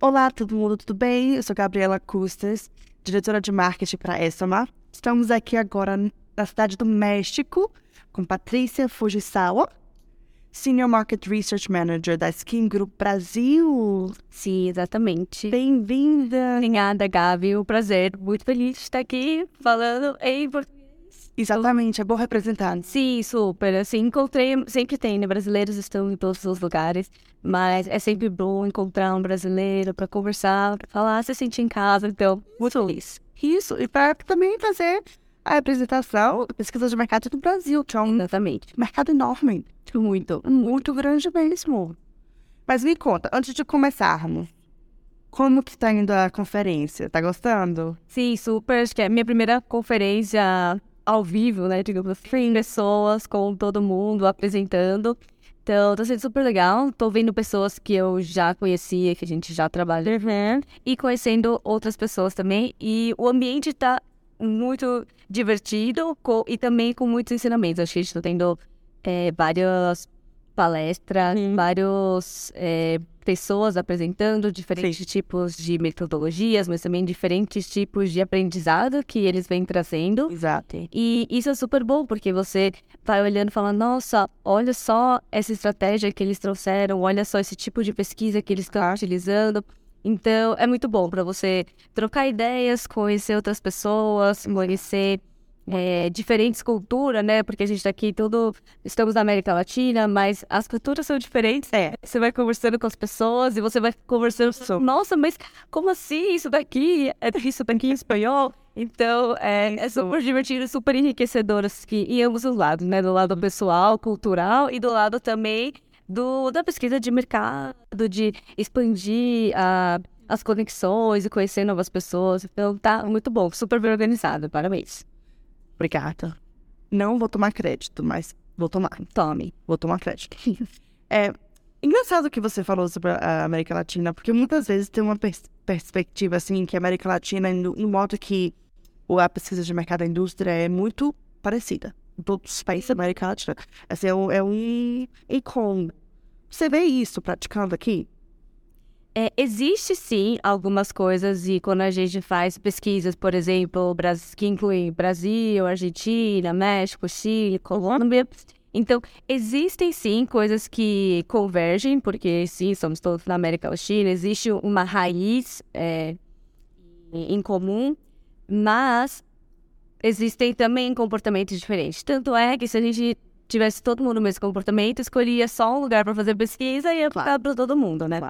Olá, todo mundo, tudo bem? Eu sou Gabriela Custas, diretora de marketing para Essama. Estamos aqui agora na cidade do México com Patrícia Fujisawa, Senior Market Research Manager da Skin Group Brasil. Sim, exatamente. Bem-vinda! Obrigada, Gabi. Um prazer. Muito feliz de estar aqui falando em português. Exatamente, é bom representar. Sim, super. Assim, encontrei, sempre tem, né? Brasileiros estão em todos os lugares, mas é sempre bom encontrar um brasileiro para conversar, para falar, se sentir em casa. Então, muito feliz. Isso, e para também fazer a representação da pesquisa de mercado do Brasil, que é um Exatamente. mercado enorme. Muito. Muito grande mesmo. Mas me conta, antes de começarmos, como que tá indo a conferência? Tá gostando? Sim, super. Acho que é a minha primeira conferência ao vivo, né? Digamos assim, pessoas com todo mundo apresentando. Então, tá sendo super legal. Tô vendo pessoas que eu já conhecia, que a gente já trabalha, e conhecendo outras pessoas também. E o ambiente tá muito divertido co- e também com muitos ensinamentos. Acho que a gente tá tendo é, várias palestras, Sim. várias é, pessoas apresentando diferentes tipos de metodologias, mas também diferentes tipos de aprendizado que eles vêm trazendo. Exato. E isso é super bom, porque você vai olhando e falando, nossa, olha só essa estratégia que eles trouxeram, olha só esse tipo de pesquisa que eles estão utilizando. Então, é muito bom para você trocar ideias, conhecer outras pessoas, conhecer é, diferentes culturas, né? Porque a gente tá aqui tudo, estamos na América Latina, mas as culturas são diferentes. É. Você vai conversando com as pessoas e você vai conversando, nossa, mas como assim isso daqui? É isso daqui em espanhol? Então, é, é super divertido, super enriquecedor, assim, em ambos os lados, né? Do lado pessoal, cultural e do lado também do, da pesquisa de mercado, de expandir a, as conexões e conhecer novas pessoas. Então, tá muito bom, super bem organizado, parabéns. Obrigada. Não vou tomar crédito, mas vou tomar. Tome. Vou tomar crédito. é engraçado que você falou sobre a América Latina, porque muitas vezes tem uma pers- perspectiva assim que a América Latina, no, modo que a pesquisa de mercado da indústria é muito parecida todos os países da América Latina. Assim, é um, é um ícone. Você vê isso praticando aqui? É, existe sim algumas coisas e quando a gente faz pesquisas, por exemplo, que incluem Brasil, Argentina, México, Chile, Colômbia, então existem sim coisas que convergem, porque sim, somos todos na América Latina, existe uma raiz é, em comum, mas existem também comportamentos diferentes. Tanto é que se a gente tivesse todo mundo no mesmo comportamento, escolhia só um lugar para fazer pesquisa e ia ficar para todo mundo, né?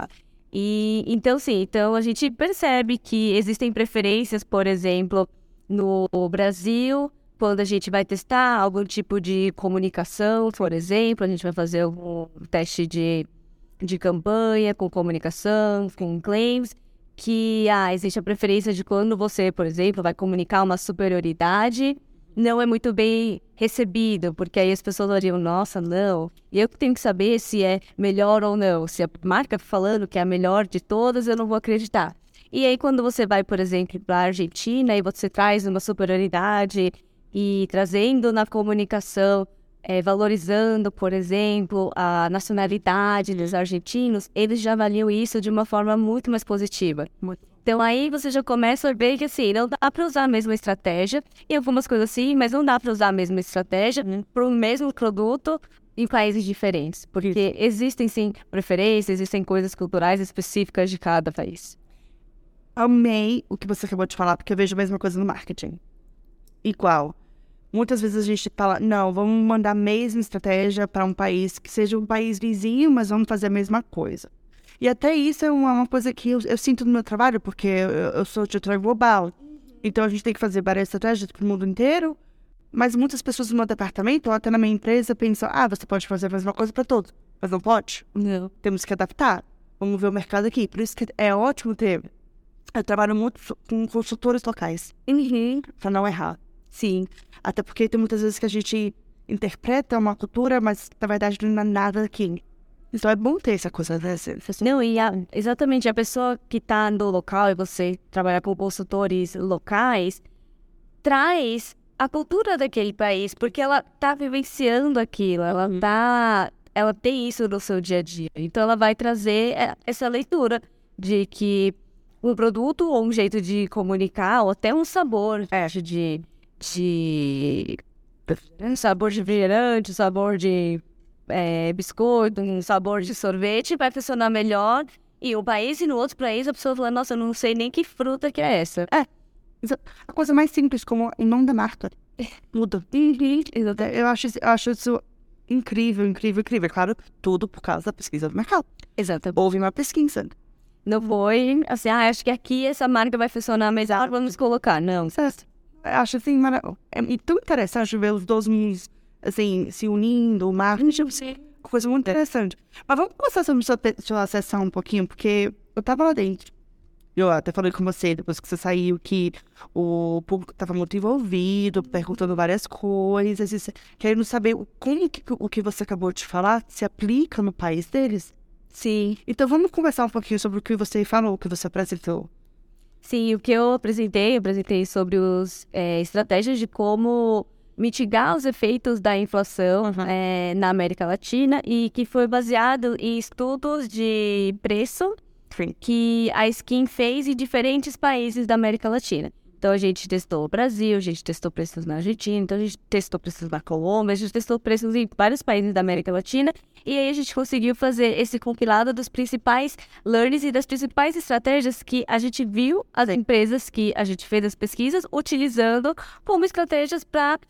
E então sim, então a gente percebe que existem preferências, por exemplo, no Brasil, quando a gente vai testar algum tipo de comunicação, por exemplo, a gente vai fazer um teste de, de campanha com comunicação, com claims, que ah, existe a preferência de quando você, por exemplo, vai comunicar uma superioridade, não é muito bem recebido, porque aí as pessoas olham, nossa, não, eu que tenho que saber se é melhor ou não. Se a marca falando que é a melhor de todas, eu não vou acreditar. E aí, quando você vai, por exemplo, para a Argentina e você traz uma superioridade e trazendo na comunicação, eh, valorizando, por exemplo, a nacionalidade dos argentinos, eles já avaliam isso de uma forma muito mais positiva. Então aí você já começa a ver que assim, não dá para usar a mesma estratégia, e algumas coisas assim, mas não dá para usar a mesma estratégia para o mesmo produto em países diferentes. Porque existem sim preferências, existem coisas culturais específicas de cada país. Amei o que você acabou de falar, porque eu vejo a mesma coisa no marketing. Igual. Muitas vezes a gente fala, não, vamos mandar a mesma estratégia para um país que seja um país vizinho, mas vamos fazer a mesma coisa. E até isso é uma, uma coisa que eu, eu sinto no meu trabalho, porque eu, eu sou diretora global. Então a gente tem que fazer várias estratégias para o mundo inteiro, mas muitas pessoas no meu departamento ou até na minha empresa pensam, ah, você pode fazer a mesma coisa para todos, mas não pode. Não. Temos que adaptar. Vamos ver o mercado aqui. Por isso que é ótimo ter. Eu trabalho muito com consultores locais, Uhum. para não errar. Sim. Até porque tem muitas vezes que a gente interpreta uma cultura, mas na verdade não é nada aqui. Então é bom ter essa coisa, né? Não, e a- exatamente a pessoa que está no local e você trabalhar com consultores locais traz a cultura daquele país, porque ela está vivenciando aquilo, ela tá, ela tem isso no seu dia a dia. Então ela vai trazer é, essa leitura de que um produto ou um jeito de comunicar, ou até um sabor é. de, de um sabor de refrigerante, sabor de é, biscoito, um sabor de sorvete, vai funcionar melhor em um país e no outro país a pessoa fala, nossa, eu não sei nem que fruta que é essa. É. A coisa mais simples, como o nome da marca. Muda. Uhum. Eu acho, eu acho isso incrível, incrível, incrível. Claro, tudo por causa da pesquisa do mercado. Exato. Houve uma pesquisa. Não foi assim, ah, acho que aqui essa marca vai funcionar melhor, vamos colocar. Não. Certo. Acho assim, mara... é tão interessante ver os dois mundos assim, se unindo, o marketing. Sim. Coisa muito interessante. Mas vamos começar sobre sua, sua sessão um pouquinho, porque eu tava lá dentro. Eu até falei com você depois que você saiu que o público estava muito envolvido, perguntando várias coisas, querendo saber como que, o que você acabou de falar se aplica no país deles. Sim. Então vamos conversar um pouquinho sobre o que você falou, o que você apresentou. Sim, o que eu apresentei, eu apresentei sobre as é, estratégias de como mitigar os efeitos da inflação uhum. é, na América Latina e que foi baseado em estudos de preço que a Skin fez em diferentes países da América Latina. Então a gente testou o Brasil, a gente testou preços na Argentina, então a gente testou preços na Colômbia, a gente testou preços em vários países da América Latina e aí a gente conseguiu fazer esse compilado dos principais learnings e das principais estratégias que a gente viu as empresas que a gente fez as pesquisas utilizando como estratégias para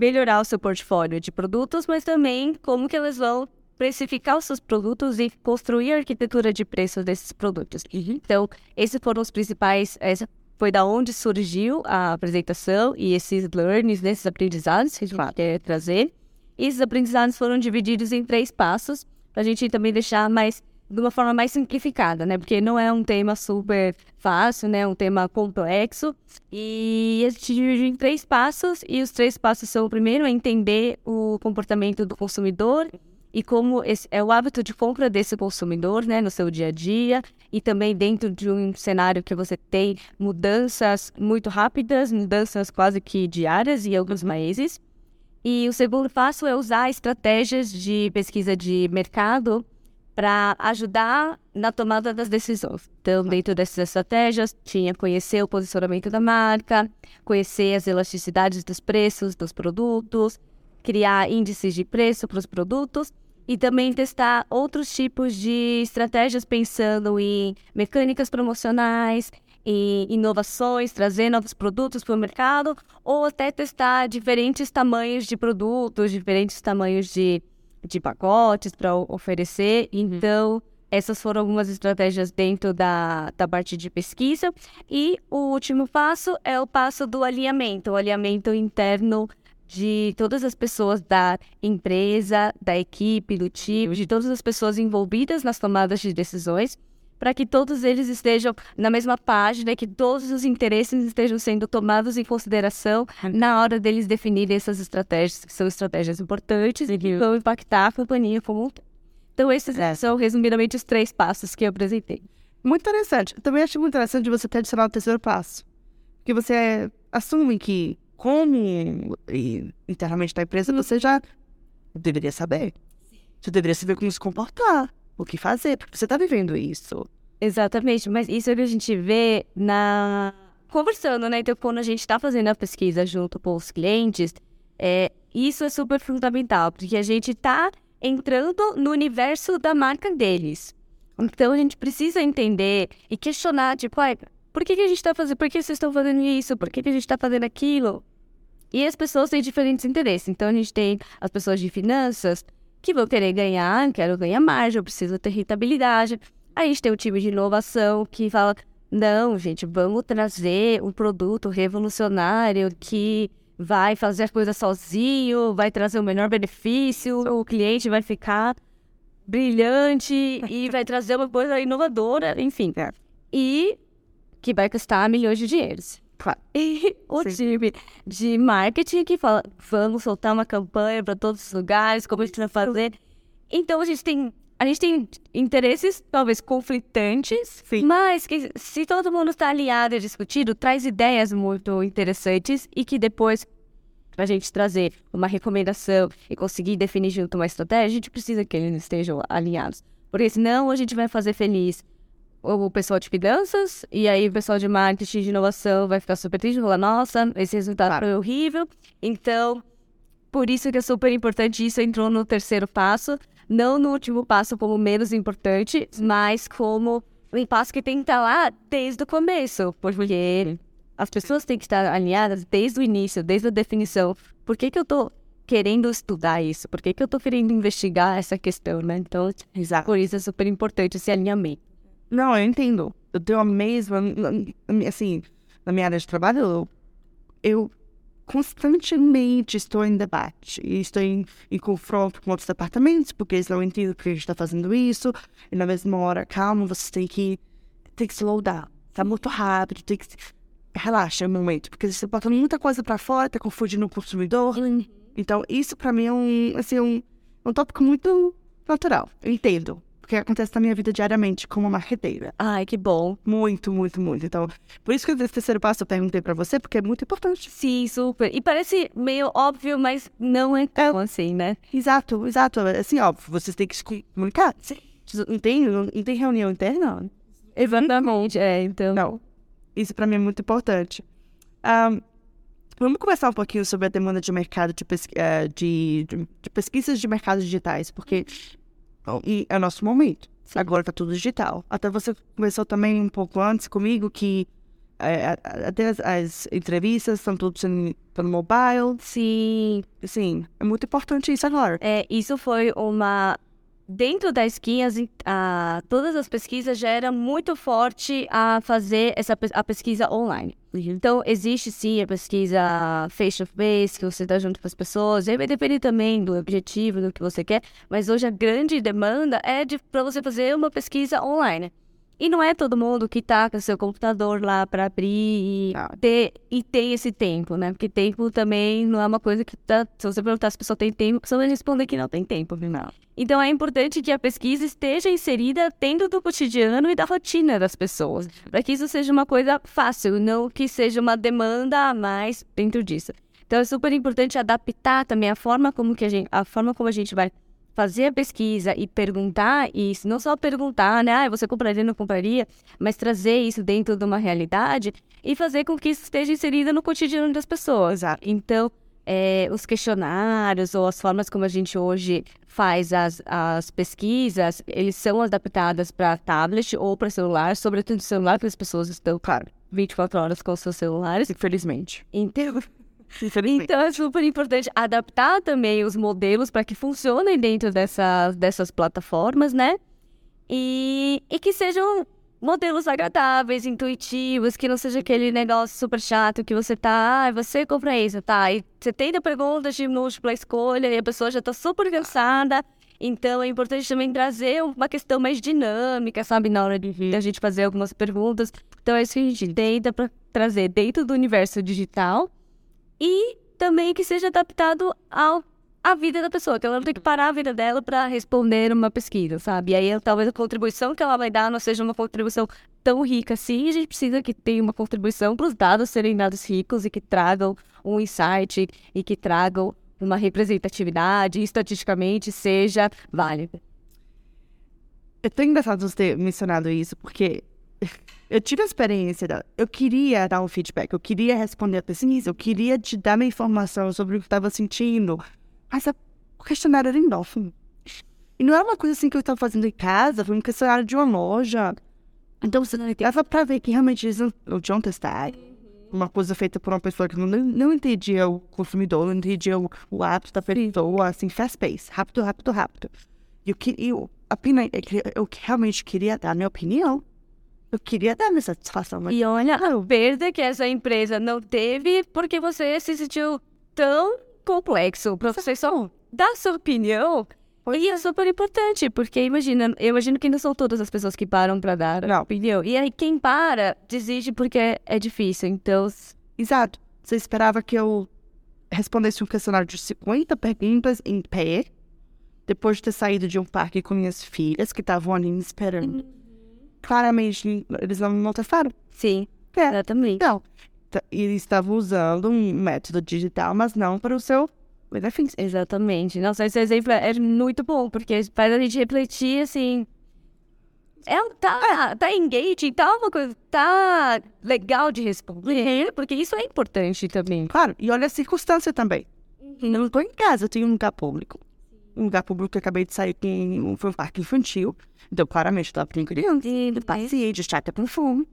melhorar o seu portfólio de produtos, mas também como que elas vão precificar os seus produtos e construir a arquitetura de preços desses produtos. Uhum. Então, esses foram os principais. Essa foi da onde surgiu a apresentação e esses learnings, né, esses aprendizados que a gente quer trazer. E esses aprendizados foram divididos em três passos, para a gente também deixar mais de uma forma mais simplificada, né? Porque não é um tema super fácil, né? Um tema complexo. E a gente divide em três passos, e os três passos são: o primeiro é entender o comportamento do consumidor e como esse, é o hábito de compra desse consumidor, né, no seu dia a dia, e também dentro de um cenário que você tem mudanças muito rápidas, mudanças quase que diárias em alguns países. E o segundo passo é usar estratégias de pesquisa de mercado para ajudar na tomada das decisões. Então, dentro dessas estratégias, tinha conhecer o posicionamento da marca, conhecer as elasticidades dos preços dos produtos, criar índices de preço para os produtos e também testar outros tipos de estratégias pensando em mecânicas promocionais, em inovações, trazer novos produtos para o mercado, ou até testar diferentes tamanhos de produtos, diferentes tamanhos de, de pacotes para oferecer. Uhum. Então, essas foram algumas estratégias dentro da, da parte de pesquisa. E o último passo é o passo do alinhamento, o alinhamento interno de todas as pessoas da empresa, da equipe, do time, de todas as pessoas envolvidas nas tomadas de decisões, para que todos eles estejam na mesma página, que todos os interesses estejam sendo tomados em consideração na hora deles definirem essas estratégias, que são estratégias importantes e que vão impactar a companhia como um Então, esses é. são, resumidamente, os três passos que eu apresentei. Muito interessante. Eu também acho muito interessante você ter adicionado o terceiro passo. Porque você assume que como internamente da empresa, você já deveria saber. Você deveria saber como se comportar, o que fazer, porque você está vivendo isso. Exatamente, mas isso é que a gente vê na. Conversando, né? Então, quando a gente está fazendo a pesquisa junto com os clientes, é, isso é super fundamental, porque a gente está entrando no universo da marca deles. Então, a gente precisa entender e questionar, tipo, ah, por que, que a gente está fazendo, por que vocês estão fazendo isso, por que, que a gente está fazendo aquilo? E as pessoas têm diferentes interesses. Então, a gente tem as pessoas de finanças que vão querer ganhar, quero ganhar margem, eu preciso ter rentabilidade. Aí a gente tem o time de inovação que fala, não, gente, vamos trazer um produto revolucionário que vai fazer as coisas sozinho, vai trazer o melhor benefício, o cliente vai ficar brilhante e vai trazer uma coisa inovadora, enfim. É. E que vai custar milhões de dinheiros. E o Sim. time de marketing que fala, vamos soltar uma campanha para todos os lugares, como a gente vai fazer. Então a gente tem a gente tem interesses talvez conflitantes, Sim. mas que se todo mundo está alinhado e discutido, traz ideias muito interessantes e que depois para a gente trazer uma recomendação e conseguir definir junto uma estratégia, a gente precisa que eles estejam alinhados. Porque senão a gente vai fazer feliz o pessoal de finanças, e aí o pessoal de marketing de inovação vai ficar super triste, falar, nossa, esse resultado foi horrível. Então, por isso que é super importante, isso entrou no terceiro passo, não no último passo como menos importante, mas como um passo que tem que estar lá desde o começo, porque as pessoas têm que estar alinhadas desde o início, desde a definição. Por que, que eu tô querendo estudar isso? Por que, que eu tô querendo investigar essa questão, né? Então, Exato. por isso é super importante esse alinhamento. Não, eu entendo. Eu tenho a mesma. Assim, na minha área de trabalho, eu, eu constantemente estou em debate. E estou em, em confronto com outros departamentos, porque eles não entendem porque a gente está fazendo isso. E na mesma hora, calma, você tem que, tem que slow down. Tá muito rápido, tem que. Relaxa um momento, porque você bota muita coisa para fora, tá confundindo o consumidor. Então, isso para mim é um, assim, um, um tópico muito natural. Eu entendo porque acontece na minha vida diariamente como marqueteira. Ai, que bom. Muito, muito, muito. Então, por isso que esse terceiro passo eu perguntei pra você, porque é muito importante. Sim, super. E parece meio óbvio, mas não é tão é, assim, né? Exato, exato. Assim, óbvio, vocês têm que se comunicar. Não tem, não tem reunião interna? Exatamente, é, então. Não. Isso pra mim é muito importante. Um, vamos conversar um pouquinho sobre a demanda de mercado de, pesqu eh, de, de, de pesquisas de mercados digitais, porque e é o nosso momento. Sim. Agora tá tudo digital. Até você começou também um pouco antes comigo que é, até as, as, entrevistas estão tudo sendo pelo mobile. Sim. Sim, é muito importante isso agora. É, isso foi uma dentro da Skin, as, a, todas as pesquisas já era muito forte a fazer essa a pesquisa online. Uhum. Então, existe sim a pesquisa face-to-face, que você está junto com as pessoas, e vai depender também do objetivo, do que você quer, mas hoje a grande demanda é para você fazer uma pesquisa online. E não é todo mundo que tá com seu computador lá para abrir e, ah. ter, e tem esse tempo, né? Porque tempo também não é uma coisa que tá. Se você perguntar se a pessoa tem tempo, a pessoa vai responder que não tem tempo, não. Então é importante que a pesquisa esteja inserida dentro do cotidiano e da rotina das pessoas, para que isso seja uma coisa fácil, não que seja uma demanda a mais dentro disso. Então é super importante adaptar também a forma como que a gente, a forma como a gente vai fazer a pesquisa e perguntar isso, não só perguntar, né, ah, você compraria ou não compraria, mas trazer isso dentro de uma realidade e fazer com que isso esteja inserido no cotidiano das pessoas. Então, é, os questionários ou as formas como a gente hoje faz as, as pesquisas, eles são adaptadas para tablet ou para celular, sobretudo celular, porque as pessoas estão, claro, 24 horas com seus celulares. Infelizmente. Então, então é super importante adaptar também os modelos para que funcionem dentro dessas, dessas plataformas, né? E, e que sejam modelos agradáveis, intuitivos, que não seja aquele negócio super chato que você tá, ah, você compra isso, tá? E você tem perguntas de múltipla escolha e a pessoa já tá super cansada. Então é importante também trazer uma questão mais dinâmica, sabe? Na hora de a gente fazer algumas perguntas. Então é isso que a gente tenta para trazer dentro do universo digital e também que seja adaptado ao a vida da pessoa, que ela não tem que parar a vida dela para responder uma pesquisa, sabe? E aí talvez a contribuição que ela vai dar não seja uma contribuição tão rica assim, a gente precisa que tenha uma contribuição para os dados serem dados ricos e que tragam um insight e que tragam uma representatividade estatisticamente seja válida. É tão engraçado você ter mencionado isso, porque eu tive a experiência, da, eu queria dar um feedback, eu queria responder a pesquisa, eu queria te dar uma informação sobre o que eu estava sentindo, mas a, o questionário era enorme. E não era uma coisa assim que eu estava fazendo em casa, foi um questionário de uma loja. Então você dava para ver que realmente eles não tinham testado. Uma coisa feita por uma pessoa que não, não entendia o consumidor, não entendia o, o hábito da pessoa, assim, fast pace, rápido, rápido, rápido. E eu, eu, eu realmente queria dar a minha opinião. Eu queria dar minha satisfação. Mas... E olha a perda que essa empresa não teve porque você se sentiu tão complexo para você só dar sua opinião. E é super importante, porque imagina, eu imagino que não são todas as pessoas que param para dar não. opinião. E aí quem para, desiste porque é difícil. Então. Exato. Você esperava que eu respondesse um questionário de 50 perguntas em pé, depois de ter saído de um parque com minhas filhas que estavam ali me esperando. Uhum claramente eles não, não testaram. Sim, é. exatamente. Não. Eles estavam usando um método digital, mas não para o seu benefício. Exatamente. Nossa, esse exemplo é muito bom, porque faz a gente refletir, assim... é, tá, tá engaging, tá uma coisa, tá legal de responder, porque isso é importante também. Claro, e olha a circunstância também. Não estou em casa, eu tenho um lugar público. Um lugar público que eu acabei de sair com foi um parque infantil. Então, claramente, lá tem criança, paciente, chata com fome.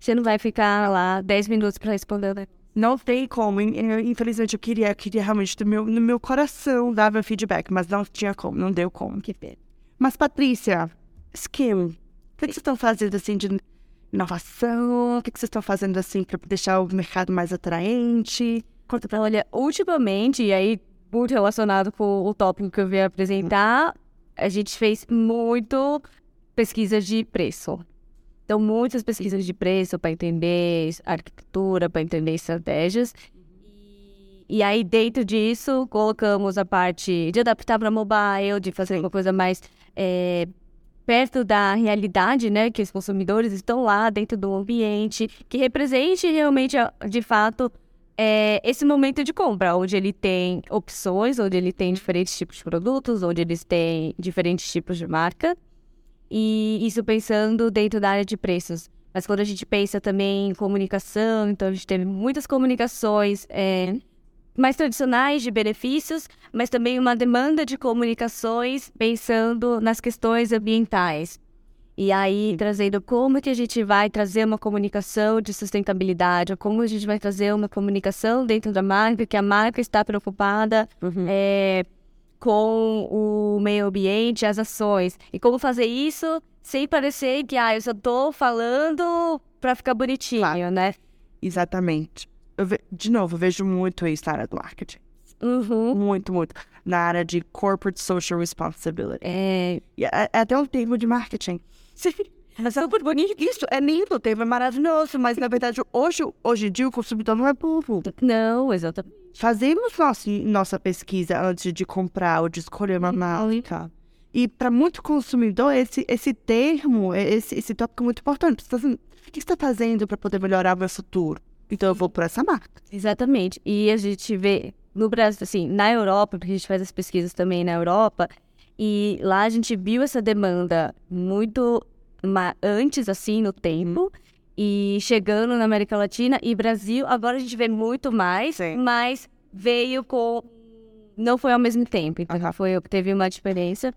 Você não vai ficar lá 10 minutos para responder, né? Não tem como. Infelizmente, eu queria, eu queria realmente, no meu, no meu coração, dar feedback, mas não tinha como, não deu como. Que pena. Mas, Patrícia, Skim, o que, que vocês estão fazendo assim de inovação? O que, que vocês estão fazendo assim para deixar o mercado mais atraente? Conta pra olha, ultimamente, e aí muito relacionado com o tópico que eu vim apresentar, a gente fez muito pesquisas de preço. Então, muitas pesquisas de preço para entender arquitetura, para entender estratégias. E aí, dentro disso, colocamos a parte de adaptar para mobile, de fazer uma coisa mais é, perto da realidade, né? Que os consumidores estão lá dentro do ambiente, que represente realmente, de fato, é, esse momento de compra, onde ele tem opções, onde ele tem diferentes tipos de produtos, onde eles têm diferentes tipos de marca. E isso pensando dentro da área de preços. Mas quando a gente pensa também em comunicação, então a gente teve muitas comunicações é, mais tradicionais de benefícios, mas também uma demanda de comunicações pensando nas questões ambientais. E aí, trazendo como que a gente vai trazer uma comunicação de sustentabilidade, como a gente vai trazer uma comunicação dentro da marca, que a marca está preocupada uhum. é, com o meio ambiente, as ações. E como fazer isso sem parecer que, ah, eu só tô falando para ficar bonitinho, claro. né? Exatamente. Ve... De novo, eu vejo muito isso na área do marketing. Uhum. Muito, muito. Na área de corporate social responsibility. É. É, é até um termo de marketing. Sim. É super bonito. Isso é lindo, o termo é maravilhoso, mas na verdade, hoje, hoje em dia, o consumidor não é burro. Não, exatamente. Fazemos nossa, nossa pesquisa antes de comprar ou de escolher uma marca. E para muito consumidor, esse, esse termo, esse, esse tópico é muito importante. Você tá o que você está fazendo para poder melhorar o meu futuro? Então eu vou por essa marca. Exatamente. E a gente vê no Brasil, assim, na Europa, porque a gente faz as pesquisas também na Europa, e lá a gente viu essa demanda muito antes, assim, no tempo. E chegando na América Latina e Brasil, agora a gente vê muito mais, Sim. mas veio com. Não foi ao mesmo tempo, então uhum. foi, teve uma diferença.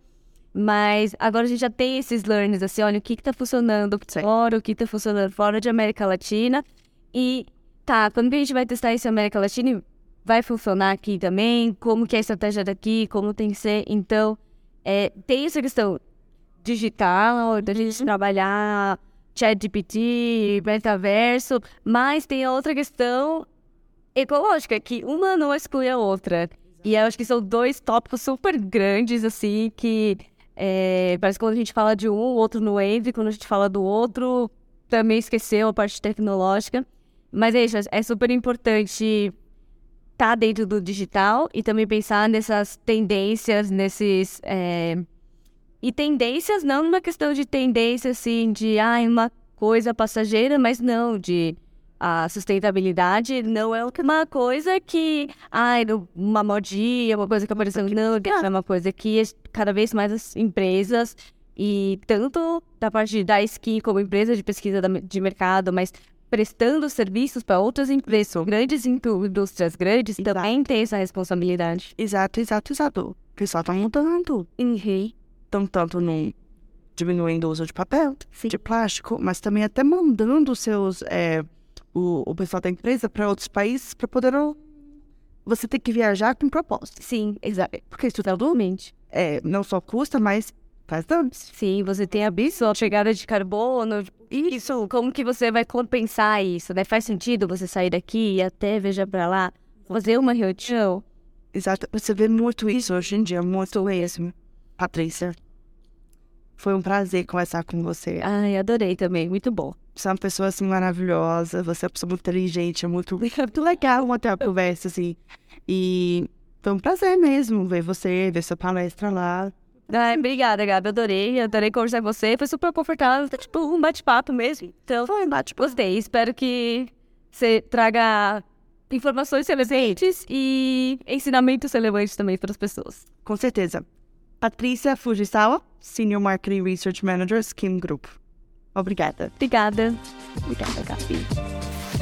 Mas agora a gente já tem esses learnings, assim, olha, o que está funcionando fora, o que está funcionando fora de América Latina. E tá, quando a gente vai testar isso na América Latina, vai funcionar aqui também? Como que é a estratégia daqui? Como tem que ser? Então, é, tem essa questão digital, da gente uhum. trabalhar ChatGPT, metaverso, mas tem a outra questão ecológica, que uma não exclui a outra. E eu acho que são dois tópicos super grandes, assim, que é, parece que quando a gente fala de um, o outro não entra, quando a gente fala do outro, também esqueceu a parte tecnológica. Mas é isso, é super importante estar tá dentro do digital e também pensar nessas tendências, nesses. É, e tendências não numa questão de tendência, assim, de, ah, uma coisa passageira, mas não, de a sustentabilidade não é uma coisa que, ai, uma modinha, uma coisa que apareceu, não, é uma coisa que cada vez mais as empresas, e tanto da parte da Skin como empresa de pesquisa de mercado, mas prestando serviços para outras empresas, grandes indústrias grandes, exato. também tem essa responsabilidade. Exato, exato, exato. O pessoal está mudando. Uhum tão tanto no diminuindo o uso de papel, Sim. de plástico, mas também até mandando seus é, o, o pessoal da empresa para outros países para poder você ter que viajar com propósito. Sim, exato. Porque isso totalmente é, não só custa, mas faz danos. Sim, você tem a sua chegada de carbono. Isso, como que você vai compensar isso? Né? Faz sentido você sair daqui e até veja para lá, fazer uma reunião? Exato, você vê muito isso hoje em dia, muito mesmo. Patrícia, foi um prazer conversar com você. Ai, adorei também, muito bom. Você é uma pessoa assim maravilhosa, você é uma pessoa muito inteligente, é muito, muito legal manter a conversa assim. E foi um prazer mesmo ver você, ver sua palestra lá. Ai, obrigada, Gabi. Adorei. Adorei conversar com você. Foi super confortável. Tá, tipo, um bate-papo mesmo. Então, foi um bate-papo. Gostei. Espero que você traga informações relevantes e ensinamentos relevantes também para as pessoas. Com certeza. Patrícia Fujisawa, Senior Marketing Research Manager, Skim Group. Obrigada. Obrigada. Obrigada, Gabi.